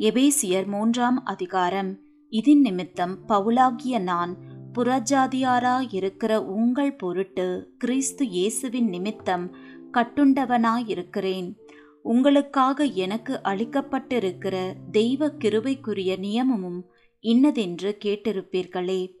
எபேசியர் மூன்றாம் அதிகாரம். இதன் நிமித்தம் பவுலாகிய நான் புறஜாதியாராயிருக்கிற உங்கள் பொருட்டு கிறிஸ்து இயேசுவின் நிமித்தம் கட்டுண்டவனாயிருக்கிறேன். உங்களுக்காக எனக்கு அளிக்கப்பட்டிருக்கிற தெய்வ கிருபைக்குரிய நியமமும் இன்னதென்று கேட்டிருப்பீர்களே.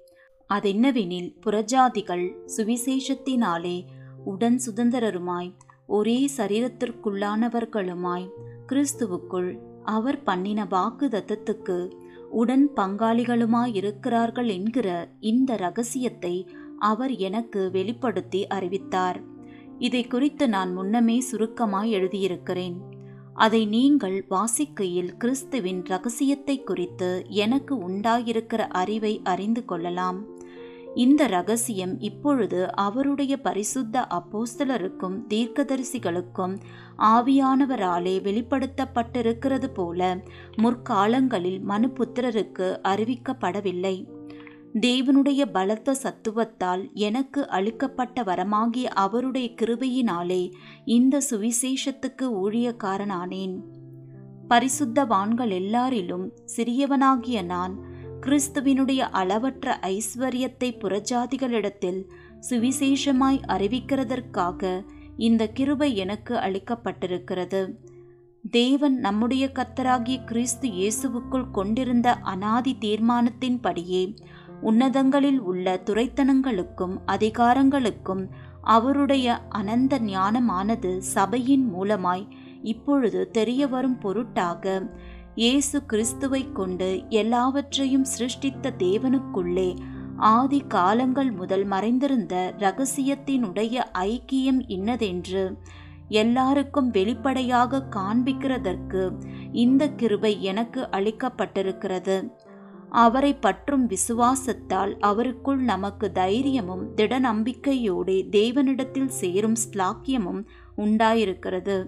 அதென்னவெனில் புறஜாதிகள் சுவிசேஷத்தினாலே உடன் சுதந்திரருமாய் ஒரே சரீரத்திற்குள்ளானவர்களுமாய் கிறிஸ்துவுக்குள் அவர் பண்ணின வாக்கு தத்தத்துக்கு உடன் பங்காளிகளுமாயிருக்கிறார்கள் என்கிற இந்த ரகசியத்தை அவர் எனக்கு வெளிப்படுத்தி அறிவித்தார். இதை குறித்து நான் முன்னமே சுருக்கமாய் எழுதியிருக்கிறேன். அதை நீங்கள் வாசிக்கையில் கிறிஸ்துவின் ரகசியத்தை குறித்து எனக்கு உண்டாயிருக்கிற அறிவை அறிந்து கொள்ளலாம். இந்த ரகசியம் இப்பொழுது அவருடைய பரிசுத்த அப்போஸ்தலருக்கும் தீர்க்கதரிசிகளுக்கும் ஆவியானவராலே வெளிப்படுத்தப்பட்டிருக்கிறது போல முற்காலங்களில் மனுபுத்திரருக்கு அறிவிக்கப்படவில்லை. தேவனுடைய பலத்த சத்துவத்தால் எனக்கு அளிக்கப்பட்ட வரமாகிய அவருடைய கிருபையினாலே இந்த சுவிசேஷத்துக்கு ஊழியக்காரனானேன். பரிசுத்தவான்கள் எல்லாரிலும் சிறியவனாகிய நான் கிறிஸ்துவினுடைய அளவற்ற ஐஸ்வர்யத்தை புறஜாதிகளிடத்தில் சுவிசேஷமாய் அறிவிக்கிறதற்காக இந்த கிருபை எனக்கு அளிக்கப்பட்டிருக்கிறது. தேவன் நம்முடைய கர்த்தராகிய கிறிஸ்து இயேசுவுக்குள் கொண்டிருந்த அனாதி தீர்மானத்தின்படியே உன்னதங்களில் உள்ள துரைத்தனங்களுக்கும் அதிகாரங்களுக்கும் அவருடைய அனந்த ஞானமானது சபையின் மூலமாய் இப்பொழுது தெரிய வரும் பொருட்டாக இயேசு கிறிஸ்துவை கொண்டு எல்லாவற்றையும் சிருஷ்டித்த தேவனுக்குள்ளே ஆதி காலங்கள் முதல் மறைந்திருந்த ரகசியத்தினுடைய ஐக்கியம் இன்னதென்று எல்லாருக்கும் வெளிப்படையாக காண்பிக்கிறதற்கு இந்த கிருபை எனக்கு அளிக்கப்பட்டிருக்கிறது. அவரை பற்றும் விசுவாசத்தால் அவருக்குள் நமக்கு தைரியமும் திட நம்பிக்கையோடு தேவனிடத்தில் சேரும் ஸ்லாக்கியமும் உண்டாயிருக்கிறது.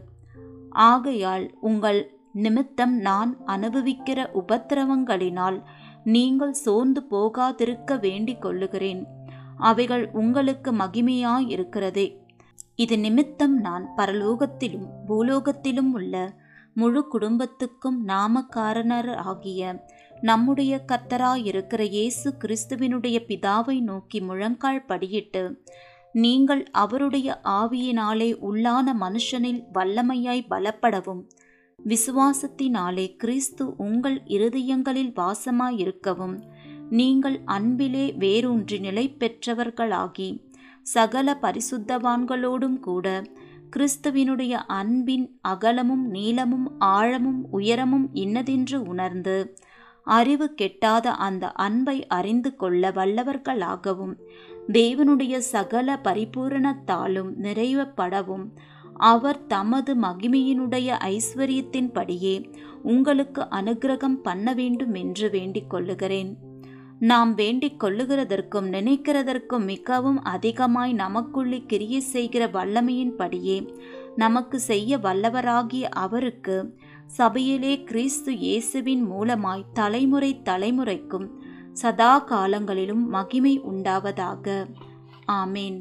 ஆகையால் உங்கள் நிமித்தம் நான் அனுபவிக்கிற உபத்திரவங்களினால் நீங்கள் சோர்ந்து போகாதிருக்க வேண்டிக் கொள்ளுகிறேன். அவைகள் உங்களுக்கு மகிமையாயிருக்கிறதே. இது நிமித்தம் நான் பரலோகத்திலும் பூலோகத்திலும் உள்ள முழு குடும்பத்துக்கும் நாமக்காரணர் ஆகிய நம்முடைய கர்த்தராயிருக்கிற இயேசு கிறிஸ்துவினுடைய பிதாவை நோக்கி முழங்கால் படியிட்டு நீங்கள் அவருடைய ஆவியினாலே உள்ளான மனுஷனில் வல்லமையாய் பலப்படவும் விசுவாசத்தினாலே கிறிஸ்து உங்கள் இருதயங்களில் வாசமாயிருக்கவும். நீங்கள் அன்பிலே வேரூன்றி நிலை பெற்றவர்களாகி சகல பரிசுத்தவான்களோடும் கூட கிறிஸ்துவினுடைய அன்பின் அகலமும் நீளமும் ஆழமும் உயரமும் இன்னதென்று உணர்ந்து அறிவு கெட்டாத அந்த அன்பை அறிந்து கொள்ள வல்லவர்களாகவும் தேவனுடைய சகல பரிபூரணத்தாலும் நிறைவப்படவும் அவர் தமது மகிமையினுடைய ஐஸ்வர்யத்தின்படியே உங்களுக்கு அனுகிரகம் பண்ண வேண்டும் என்று வேண்டிக் கொள்ளுகிறேன். நாம் வேண்டிக் கொள்ளுகிறதற்கும் நினைக்கிறதற்கும் மிகவும் அதிகமாய் நமக்குள்ளே கிரியை செய்கிற வல்லமையின்படியே நமக்கு செய்ய வல்லவராகிய அவருக்கு சபையிலே கிறிஸ்து இயேசுவின் மூலமாய் தலைமுறை தலைமுறைக்கும் சதா காலங்களிலும் மகிமை உண்டாவதாக. ஆமேன்.